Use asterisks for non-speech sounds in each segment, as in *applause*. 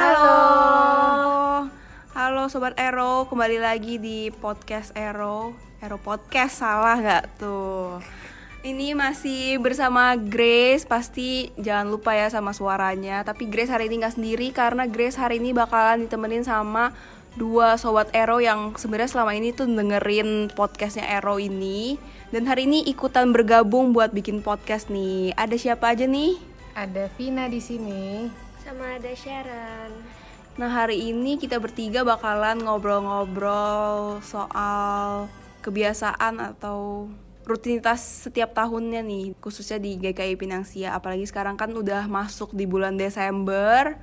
Halo. Halo Sobat Ero, kembali lagi di podcast Ero Ero Podcast, salah nggak tuh? Ini masih bersama Grace, pasti jangan lupa ya sama suaranya Tapi Grace hari ini nggak sendiri karena Grace hari ini bakalan ditemenin sama dua Sobat Ero yang sebenarnya selama ini tuh dengerin podcastnya Ero ini Dan hari ini ikutan bergabung buat bikin podcast nih Ada siapa aja nih? Ada Vina di sini. Sama ada Sharon. Nah hari ini kita bertiga bakalan ngobrol-ngobrol soal kebiasaan atau rutinitas setiap tahunnya nih khususnya di GKI Pinangsia apalagi sekarang kan udah masuk di bulan Desember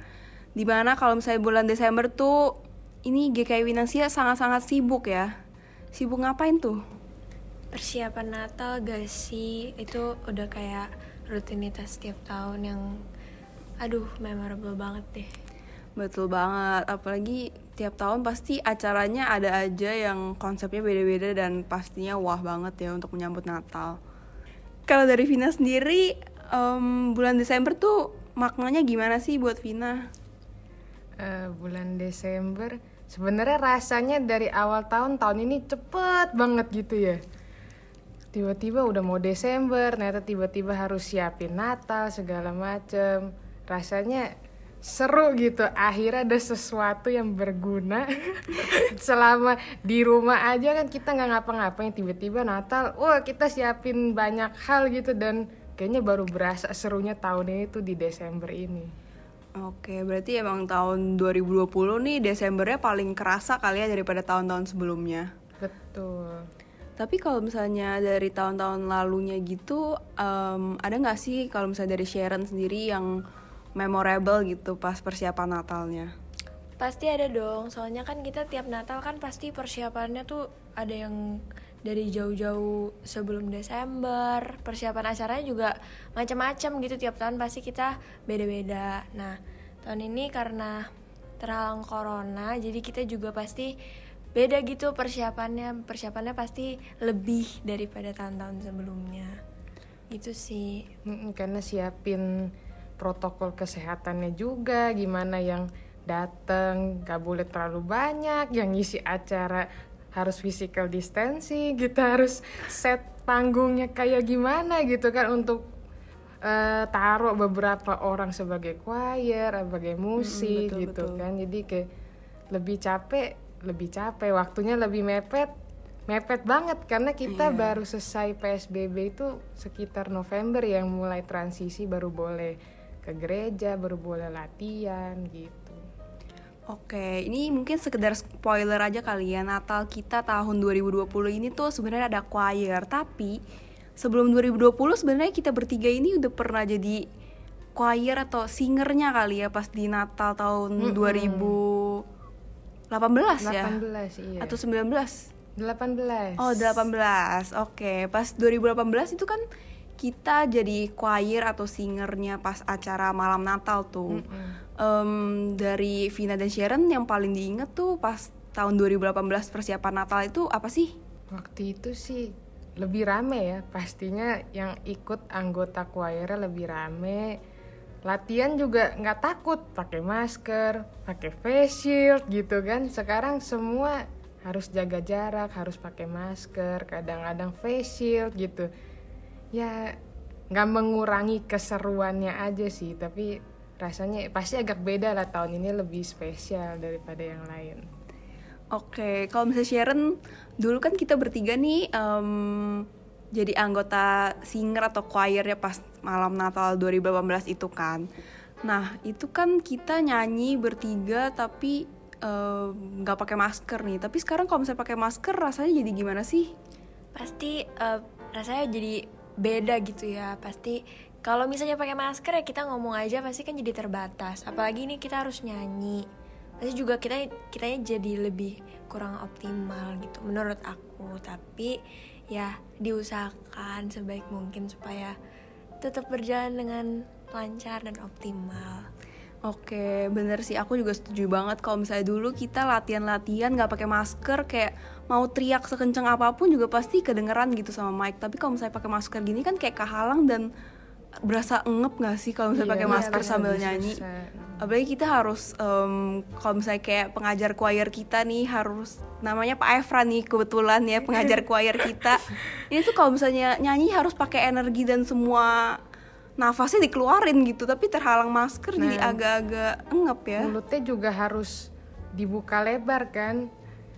di mana kalau misalnya bulan Desember tuh ini GKI Pinangsia sangat-sangat sibuk ya sibuk ngapain tuh? Persiapan Natal gak sih? Itu udah kayak rutinitas setiap tahun yang aduh memorable banget deh. Betul banget, apalagi tiap tahun pasti acaranya ada aja yang konsepnya beda-beda dan pastinya wah banget ya untuk menyambut Natal. Kalau dari Vina sendiri, em, bulan Desember tuh maknanya gimana sih buat Vina? Eh, bulan Desember. Sebenarnya rasanya dari awal tahun tahun ini cepet banget gitu ya. Tiba-tiba udah mau Desember, ternyata tiba-tiba harus siapin Natal segala macem. Rasanya seru gitu. Akhirnya ada sesuatu yang berguna. *laughs* Selama di rumah aja kan kita nggak ngapa-ngapain. Tiba-tiba Natal, wah kita siapin banyak hal gitu dan kayaknya baru berasa serunya tahun ini tuh di Desember ini. Oke, berarti emang tahun 2020 nih Desembernya paling kerasa kali ya daripada tahun-tahun sebelumnya. Betul. Tapi kalau misalnya dari tahun-tahun lalunya gitu, em, ada nggak sih kalau misalnya dari Sharon sendiri yang memorable gitu pas persiapan Natalnya? Pasti ada dong, soalnya kan kita tiap Natal kan pasti persiapannya tuh ada yang dari jauh-jauh sebelum Desember. Persiapan acaranya juga macam-macam gitu tiap tahun pasti kita beda-beda. Nah, tahun ini karena terhalang corona, jadi kita juga pasti beda gitu persiapannya. Persiapannya pasti lebih daripada tahun-tahun sebelumnya. Gitu sih. Karena siapin protokol kesehatannya juga gimana yang datang gak boleh terlalu banyak yang ngisi acara harus physical distancing kita harus set panggungnya kayak gimana gitu kan untuk eh, taruh beberapa orang sebagai choir sebagai musik betul, gitu betul. kan jadi kayak lebih capek lebih capek waktunya lebih mepet mepet banget karena kita Iya. baru selesai PSBB itu sekitar November yang mulai transisi baru boleh ke gereja baru boleh latihan gitu. Oke, ini mungkin sekedar spoiler aja kali ya. Natal kita tahun 2020 ini tuh sebenarnya ada choir. Tapi sebelum 2020 sebenarnya kita bertiga ini udah pernah jadi choir atau singernya kali ya Pas di Natal tahun 2018 ya? 18 iya. Atau 19? 18 Oh 18, oke Pas 2018 itu kan kita jadi choir atau singernya pas acara malam Natal tuh. Em, Dari Vina dan Sharon yang paling diinget tuh pas tahun 2018 persiapan Natal itu apa sih? waktu itu sih lebih rame ya pastinya yang ikut anggota choirnya lebih rame. Latihan juga nggak takut pakai masker pakai face shield gitu kan. Sekarang semua harus jaga jarak harus pakai masker kadang-kadang face shield gitu ya nggak mengurangi keseruannya aja sih tapi rasanya pasti agak beda lah tahun ini lebih spesial daripada yang lain Oke, kalau misalnya Sharon, dulu kan kita bertiga nih em, jadi anggota singer atau choir ya pas malam Natal 2018 itu kan. Nah, itu kan kita nyanyi bertiga tapi nggak pakai masker nih. Tapi sekarang kalau misalnya pakai masker rasanya jadi gimana sih? pasti eh, rasanya jadi beda gitu ya. Pasti kalau misalnya pakai masker ya kita ngomong aja pasti kan jadi terbatas. Apalagi ini kita harus nyanyi. Pasti juga kita kitanya jadi lebih kurang optimal gitu menurut aku. Tapi ya diusahakan sebaik mungkin supaya tetap berjalan dengan lancar dan optimal. Oke, bener sih. Aku juga setuju banget kalau misalnya dulu kita latihan-latihan nggak pakai masker, kayak mau teriak sekencang apa pun juga pasti kedengeran gitu sama mic. Tapi kalau misalnya pakai masker gini kan kayak kehalang dan berasa ngep gak sih kalau misalnya Iya, pakai iya, masker bener, sambil nyanyi susah. apalagi kita harus em, kalau misalnya kayak pengajar choir kita nih harus namanya Pak Efran nih kebetulan ya pengajar *laughs* choir kita ini tuh kalau misalnya nyanyi harus pakai energi dan semua nafasnya dikeluarin gitu tapi terhalang masker jadi Nah. agak-agak ngep ya mulutnya juga harus dibuka lebar kan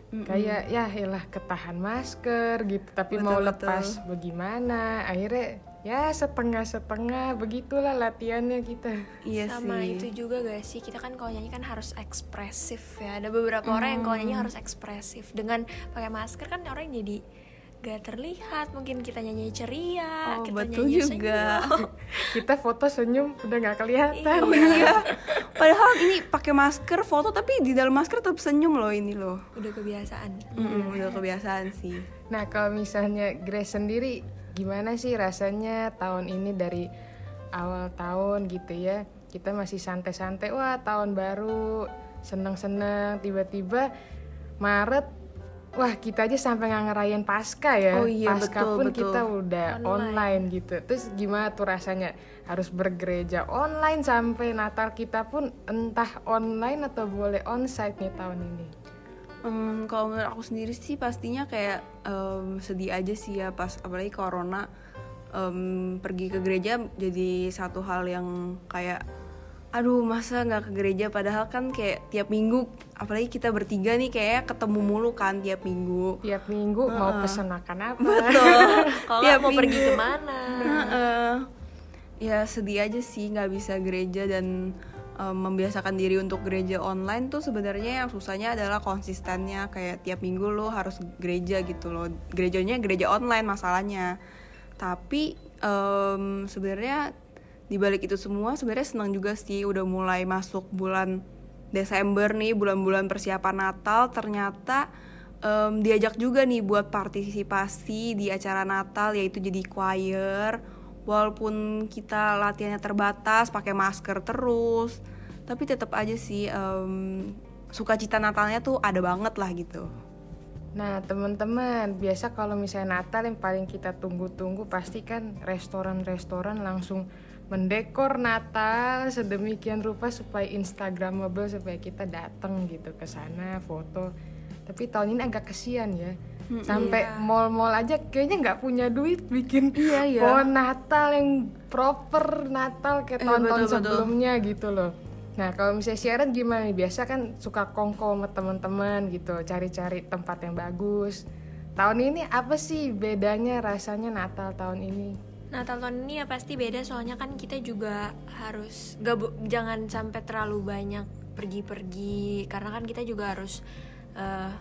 kayak ya elah ketahan masker gitu. Tapi mau Betul, lepas betul. bagaimana? Akhirnya ya setengah setengah begitulah latihannya kita. Iya sama sih. itu juga gak sih? Kita kan kalau nyanyi kan harus ekspresif ya. Ada beberapa orang yang kalau nyanyi Hmm. harus ekspresif. Dengan pakai masker kan orang jadi gak terlihat mungkin kita nyanyi ceria Oh, kita betul nyanyi juga. senyum. *laughs* kita foto senyum udah nggak kelihatan. *laughs* Iya. Padahal ini pakai masker foto tapi di dalam masker tetap senyum loh ini loh. Udah kebiasaan. Mm-mm, udah kebiasaan sih. Nah kalau misalnya Grace sendiri gimana sih rasanya tahun ini dari awal tahun gitu ya? Kita masih santai-santai wah tahun baru seneng-seneng tiba-tiba Maret wah kita aja sampai nggak ngerayain pasca ya Oh iya, pasca betul, pun betul. kita udah online. gitu terus gimana tuh rasanya harus bergereja online sampai Natal kita pun entah online atau boleh onsite nih tahun ini Em, kalau menurut aku sendiri sih pastinya kayak em, sedih aja sih ya pas apalagi corona em, pergi ke gereja jadi satu hal yang kayak aduh masa nggak ke gereja? Padahal kan kayak tiap minggu apalagi kita bertiga nih kayak ketemu mulu kan tiap minggu. Tiap minggu mau pesen makan apa? Betul. *laughs* Kalau mau pergi ke mana? Heeh. ya sedih aja sih nggak bisa gereja dan em, membiasakan diri untuk gereja online tuh sebenarnya yang susahnya adalah konsistennya. Kayak tiap minggu lo harus gereja gitu loh. Gerejanya gereja online masalahnya. Tapi em, sebenarnya di balik itu semua sebenarnya senang juga sih udah mulai masuk bulan Desember nih bulan-bulan persiapan Natal. Ternyata em, diajak juga nih buat partisipasi di acara Natal yaitu jadi choir. Walaupun kita latihannya terbatas pakai masker terus tapi tetap aja sih em, sukacita Natalnya tuh ada banget lah gitu. Nah teman-teman biasa kalau misalnya Natal yang paling kita tunggu-tunggu pasti kan restoran-restoran langsung mendekor Natal sedemikian rupa supaya instagramable supaya kita datang gitu ke sana foto. Tapi tahun ini agak kesian ya. Sampai mall-mall aja kayaknya nggak punya duit bikin Iya, iya. pohon Natal yang proper Natal kayak Eh, tahun-tahun betul. sebelumnya gitu loh. Nah kalau misalnya Sharon gimana nih? Biasa kan suka kongko sama teman-teman gitu, cari-cari tempat yang bagus. Tahun ini apa sih bedanya rasanya Natal tahun ini? Natal tahun ini ya pasti beda soalnya kan kita juga harus gak jangan sampai terlalu banyak pergi-pergi karena kan kita juga harus eh,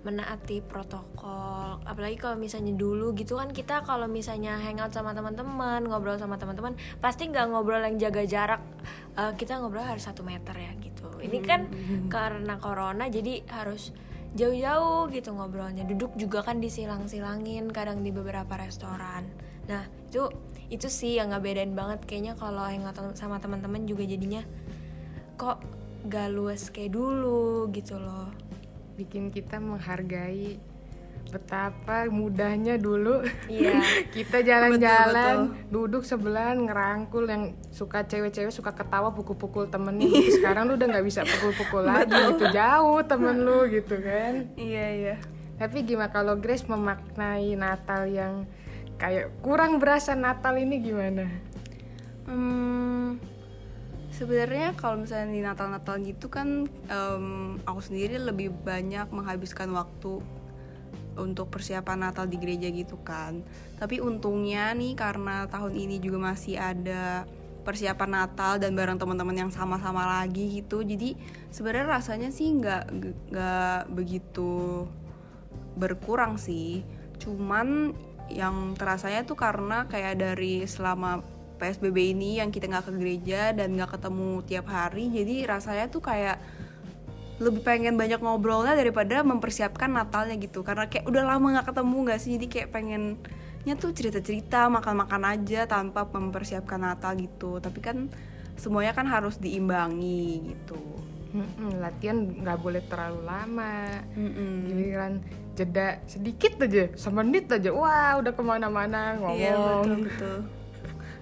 menaati protokol. Apalagi kalau misalnya dulu gitu kan kita kalau misalnya hangout sama teman-teman ngobrol sama teman-teman pasti nggak ngobrol yang jaga jarak. Eh, kita ngobrol harus satu meter ya gitu. Ini kan karena corona jadi harus jauh-jauh gitu ngobrolnya. Duduk juga kan disilang-silangin kadang di beberapa restoran nah itu itu sih yang ngebedain banget. Kayaknya kalau hangout sama teman-teman juga jadinya kok gak luas kayak dulu gitu loh. Bikin kita menghargai betapa mudahnya dulu. Iya. *laughs* kita jalan-jalan duduk sebelahan ngerangkul yang suka cewek-cewek suka ketawa pukul-pukul temennya gitu. sekarang lu udah nggak bisa pukul-pukul *laughs* lagi gitu. Jauh temen lu gitu kan. Iya iya. Tapi gimana kalau Grace memaknai Natal yang kayak kurang berasa Natal ini gimana? Hmm, sebenarnya kalau misalnya di Natal-Natal gitu kan em, aku sendiri lebih banyak menghabiskan waktu untuk persiapan Natal di gereja gitu kan. Tapi untungnya nih karena tahun ini juga masih ada persiapan Natal dan bareng teman-teman yang sama-sama lagi gitu. Jadi sebenarnya rasanya sih nggak nggak begitu berkurang sih. Cuman yang terasanya tuh karena kayak dari selama PSBB ini yang kita nggak ke gereja dan nggak ketemu tiap hari, jadi rasanya tuh kayak lebih pengen banyak ngobrolnya daripada mempersiapkan Natalnya gitu. Karena kayak udah lama nggak ketemu nggak sih, jadi kayak pengennya tuh cerita-cerita, makan-makan aja tanpa mempersiapkan Natal gitu. Tapi kan semuanya kan harus diimbangi gitu. Mm-mm, latihan nggak boleh terlalu lama. Mm-mm. Giliran jeda sedikit aja, semenit aja, wah udah ke mana-mana ngomong. Iya betul betul.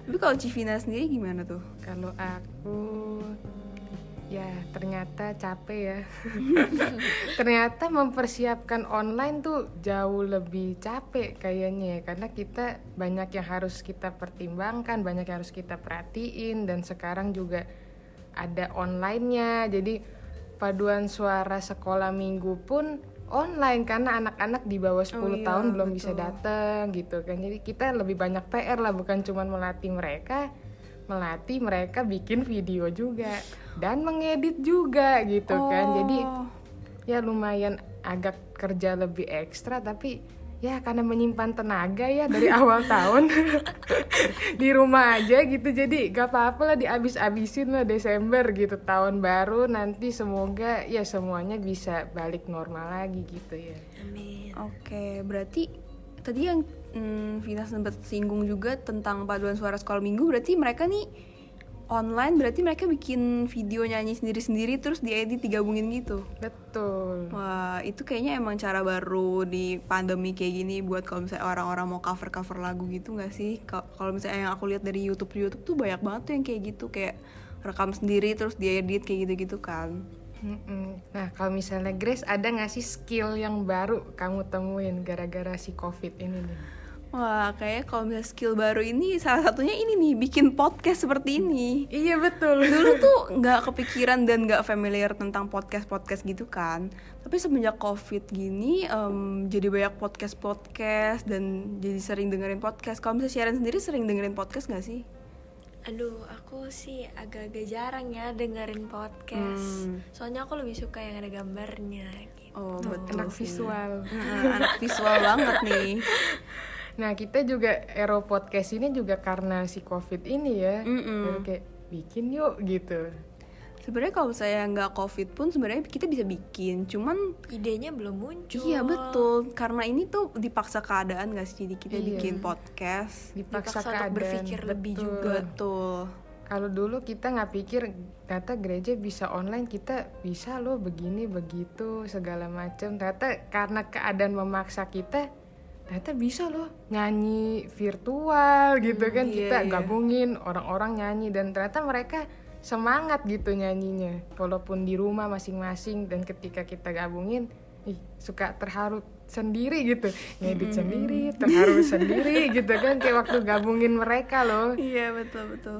Tapi kalau Civina sendiri gimana tuh? Kalau aku ya ternyata capek ya. *laughs* ternyata mempersiapkan online tuh jauh lebih capek kayaknya ya karena kita banyak yang harus kita pertimbangkan, banyak yang harus kita perhatiin dan sekarang juga ada online-nya. Jadi paduan suara sekolah minggu pun online karena anak-anak di bawah 10 Oh iya, tahun belum bisa betul. datang gitu kan. Jadi kita lebih banyak PR lah bukan cuma melatih mereka, melatih mereka bikin video juga dan mengedit juga gitu kan. Jadi Oh. ya lumayan agak kerja lebih ekstra tapi ya karena menyimpan tenaga ya dari *laughs* awal tahun di rumah aja gitu jadi gak apa-apa lah dihabis-habisin lah Desember gitu tahun baru nanti semoga ya semuanya bisa balik normal lagi gitu ya Amin. Oke, berarti tadi yang hmm, Vina sempat singgung juga tentang paduan suara sekolah minggu, berarti mereka nih online, berarti mereka bikin video nyanyi sendiri-sendiri terus diedit digabungin gitu. betul Wah, itu kayaknya emang cara baru di pandemi kayak gini buat kalau misalnya orang-orang mau cover-cover lagu gitu nggak sih? Ka- Kalau misalnya yang aku lihat dari YouTube YouTube tuh banyak banget tuh yang kayak gitu kayak rekam sendiri terus diedit kayak gitu-gitu kan. Nah, kalau misalnya Grace ada nggak sih skill yang baru kamu temuin gara-gara si COVID ini nih? Wah, kayak kalau misalnya skill baru ini salah satunya ini nih bikin podcast seperti ini. Iya betul. Dulu tuh *laughs* nggak kepikiran dan nggak familiar tentang podcast podcast gitu kan. Tapi semenjak covid gini, em, jadi banyak podcast podcast dan jadi sering dengerin podcast. Kalau misalnya Sharon sendiri sering dengerin podcast nggak sih? Aduh, aku sih agak-agak jarang ya dengerin podcast. Hmm. Soalnya aku lebih suka yang ada gambarnya gitu. Oh betul. Anak visual. Heeh, anak visual banget nih. *laughs* Nah kita juga Ero Podcast ini juga karena si COVID ini ya Mm-mm. Jadi kayak bikin yuk gitu Sebenarnya kalau saya nggak covid pun sebenarnya kita bisa bikin, cuman Idenya belum muncul. Iya betul, karena ini tuh dipaksa keadaan gak sih, jadi kita Iya. bikin podcast. Dipaksa, Dipaksa untuk keadaan berpikir lebih betul. juga. Betul. Kalau dulu kita nggak pikir ternyata gereja bisa online kita bisa loh begini begitu segala macam ternyata karena keadaan memaksa kita ternyata bisa loh nyanyi virtual gitu kan. iya, kita iya. gabungin orang-orang nyanyi dan ternyata mereka semangat gitu nyanyinya. Walaupun di rumah masing-masing dan ketika kita gabungin ih suka terharu sendiri gitu. Ngedit sendiri terharu sendiri *laughs* gitu kan kayak waktu gabungin mereka loh. Iya betul betul.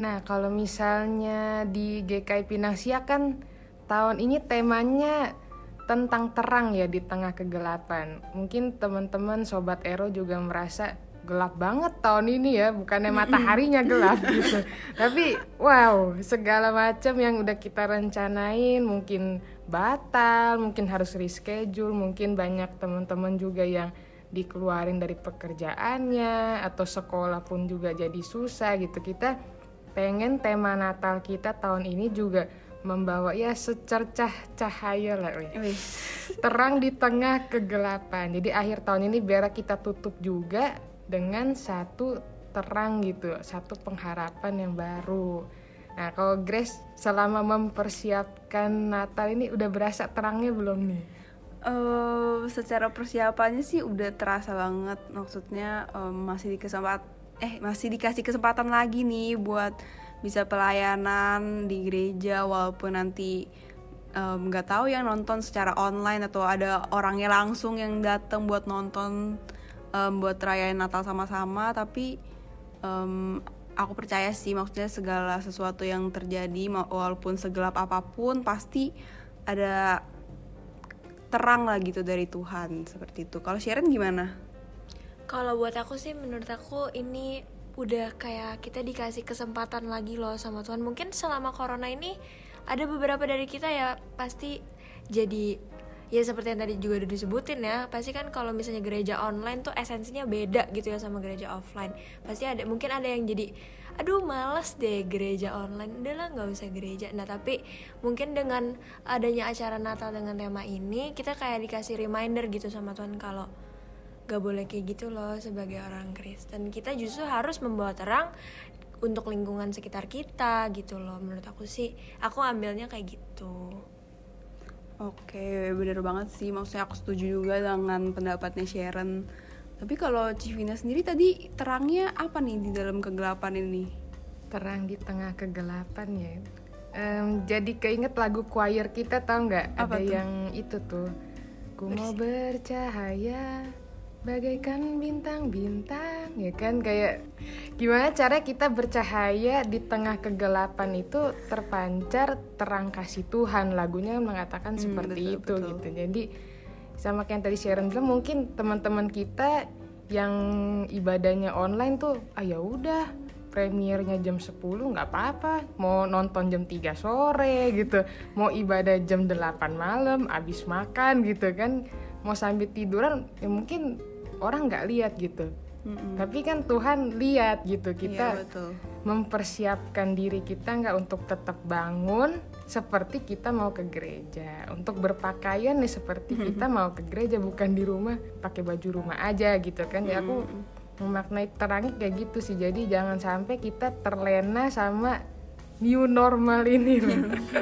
Nah, kalau misalnya di GKI Pinang kan tahun ini temanya tentang terang ya di tengah kegelapan. Mungkin teman-teman sobat Ero juga merasa gelap banget tahun ini ya, bukannya mataharinya gelap gitu. Tapi wow, segala macam yang udah kita rencanain mungkin batal, mungkin harus reschedule, mungkin banyak teman-teman juga yang dikeluarin dari pekerjaannya atau sekolah pun juga jadi susah gitu. Kita pengen tema Natal kita tahun ini juga membawa ya secercah cahaya lah. Wih. terang di tengah kegelapan jadi akhir tahun ini biar kita tutup juga dengan satu terang gitu satu pengharapan yang baru nah kalau Grace selama mempersiapkan Natal ini udah berasa terangnya belum nih Eh, secara persiapannya sih udah terasa banget. Maksudnya em, masih di kesempat eh masih dikasih kesempatan lagi nih buat bisa pelayanan di gereja walaupun nanti nggak tahu yang nonton secara online atau ada orangnya langsung yang datang buat nonton em, buat rayain Natal sama-sama tapi em, aku percaya sih maksudnya segala sesuatu yang terjadi walaupun segelap apa pun pasti ada terang lah gitu dari Tuhan seperti itu. Kalau Sharon gimana? Kalau buat aku sih menurut aku ini udah kayak kita dikasih kesempatan lagi loh sama Tuhan. Mungkin selama corona ini ada beberapa dari kita ya pasti jadi ya seperti yang tadi juga udah disebutin ya pasti kan kalau misalnya gereja online tuh esensinya beda gitu ya sama gereja offline. Pasti ada mungkin ada yang jadi aduh males deh gereja online. Udahlah nggak usah gereja. Nah tapi mungkin dengan adanya acara Natal dengan tema ini kita kayak dikasih reminder gitu sama Tuhan kalau gak boleh kayak gitu loh sebagai orang Kristen kita justru harus membawa terang untuk lingkungan sekitar kita gitu loh menurut aku sih aku ambilnya kayak gitu Oke, bener banget sih. Maksudnya aku setuju juga dengan pendapatnya Sharon. Tapi kalau Civina sendiri tadi terangnya apa nih di dalam kegelapan ini? Terang di tengah kegelapan ya. Em, jadi keinget lagu choir kita tau nggak? Apa Ada tuh? yang itu tuh. Ku mau bercahaya bagaikan bintang-bintang ya kan? Kayak gimana cara kita bercahaya di tengah kegelapan itu terpancar terang kasih Tuhan. Lagunya mengatakan Hmm, seperti betul, itu betul. gitu. Jadi sama kayak yang tadi Sharon bilang mungkin teman-teman kita yang ibadahnya online tuh ah ya udah premiernya jam 10 nggak apa-apa. Mau nonton jam 3 sore gitu. Mau ibadah jam 8 malam abis makan gitu kan. Mau sambil tiduran ya mungkin orang nggak lihat gitu. Mm-mm. tapi kan Tuhan lihat gitu kita betul. mempersiapkan diri kita nggak untuk tetap bangun seperti kita mau ke gereja. Untuk berpakaian nih seperti kita mau ke gereja bukan di rumah pakai baju rumah aja gitu kan. Ya aku memaknai terangnya kayak gitu sih. Jadi jangan sampai kita terlena sama new normal ini.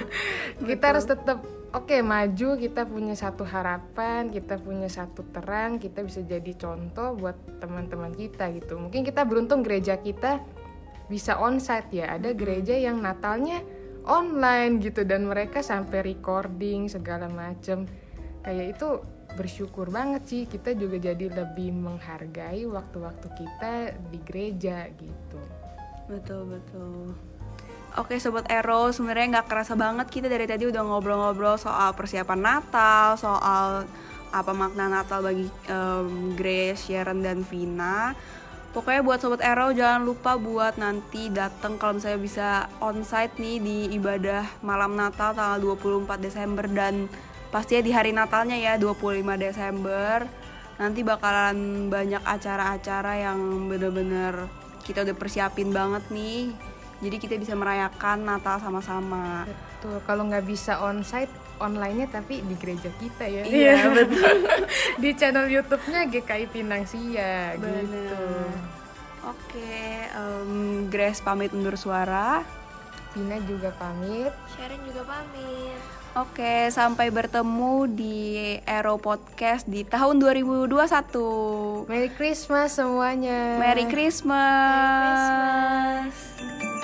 *laughs* Kita harus tetap oke maju kita punya satu harapan kita punya satu terang kita bisa jadi contoh buat teman-teman kita gitu. Mungkin kita beruntung gereja kita bisa onsite ya. Ada gereja yang Natalnya online gitu dan mereka sampai recording segala macem. Kayak itu bersyukur banget sih kita juga jadi lebih menghargai waktu-waktu kita di gereja gitu. Betul betul. Oke sobat Ero, sebenarnya nggak kerasa banget kita dari tadi udah ngobrol-ngobrol soal persiapan Natal, soal apa makna Natal bagi em, Grace, Sharon dan Vina. Pokoknya buat sobat Ero jangan lupa buat nanti datang kalau misalnya bisa onsite nih di ibadah malam Natal tanggal 24 Desember dan pastinya di hari Natalnya ya 25 Desember. Nanti bakalan banyak acara-acara yang bener-bener kita udah persiapin banget nih jadi kita bisa merayakan Natal sama-sama. Betul. Kalau nggak bisa onsite online-nya tapi di gereja kita ya. Iya, *laughs* betul. di channel YouTube-nya GKI Pinang Sia gitu. Bener. oke em, Grace pamit undur suara. Vina juga pamit. Sharon juga pamit. oke sampai bertemu di Aero Podcast di tahun 2021 Merry Christmas semuanya. Merry Christmas, Merry Christmas.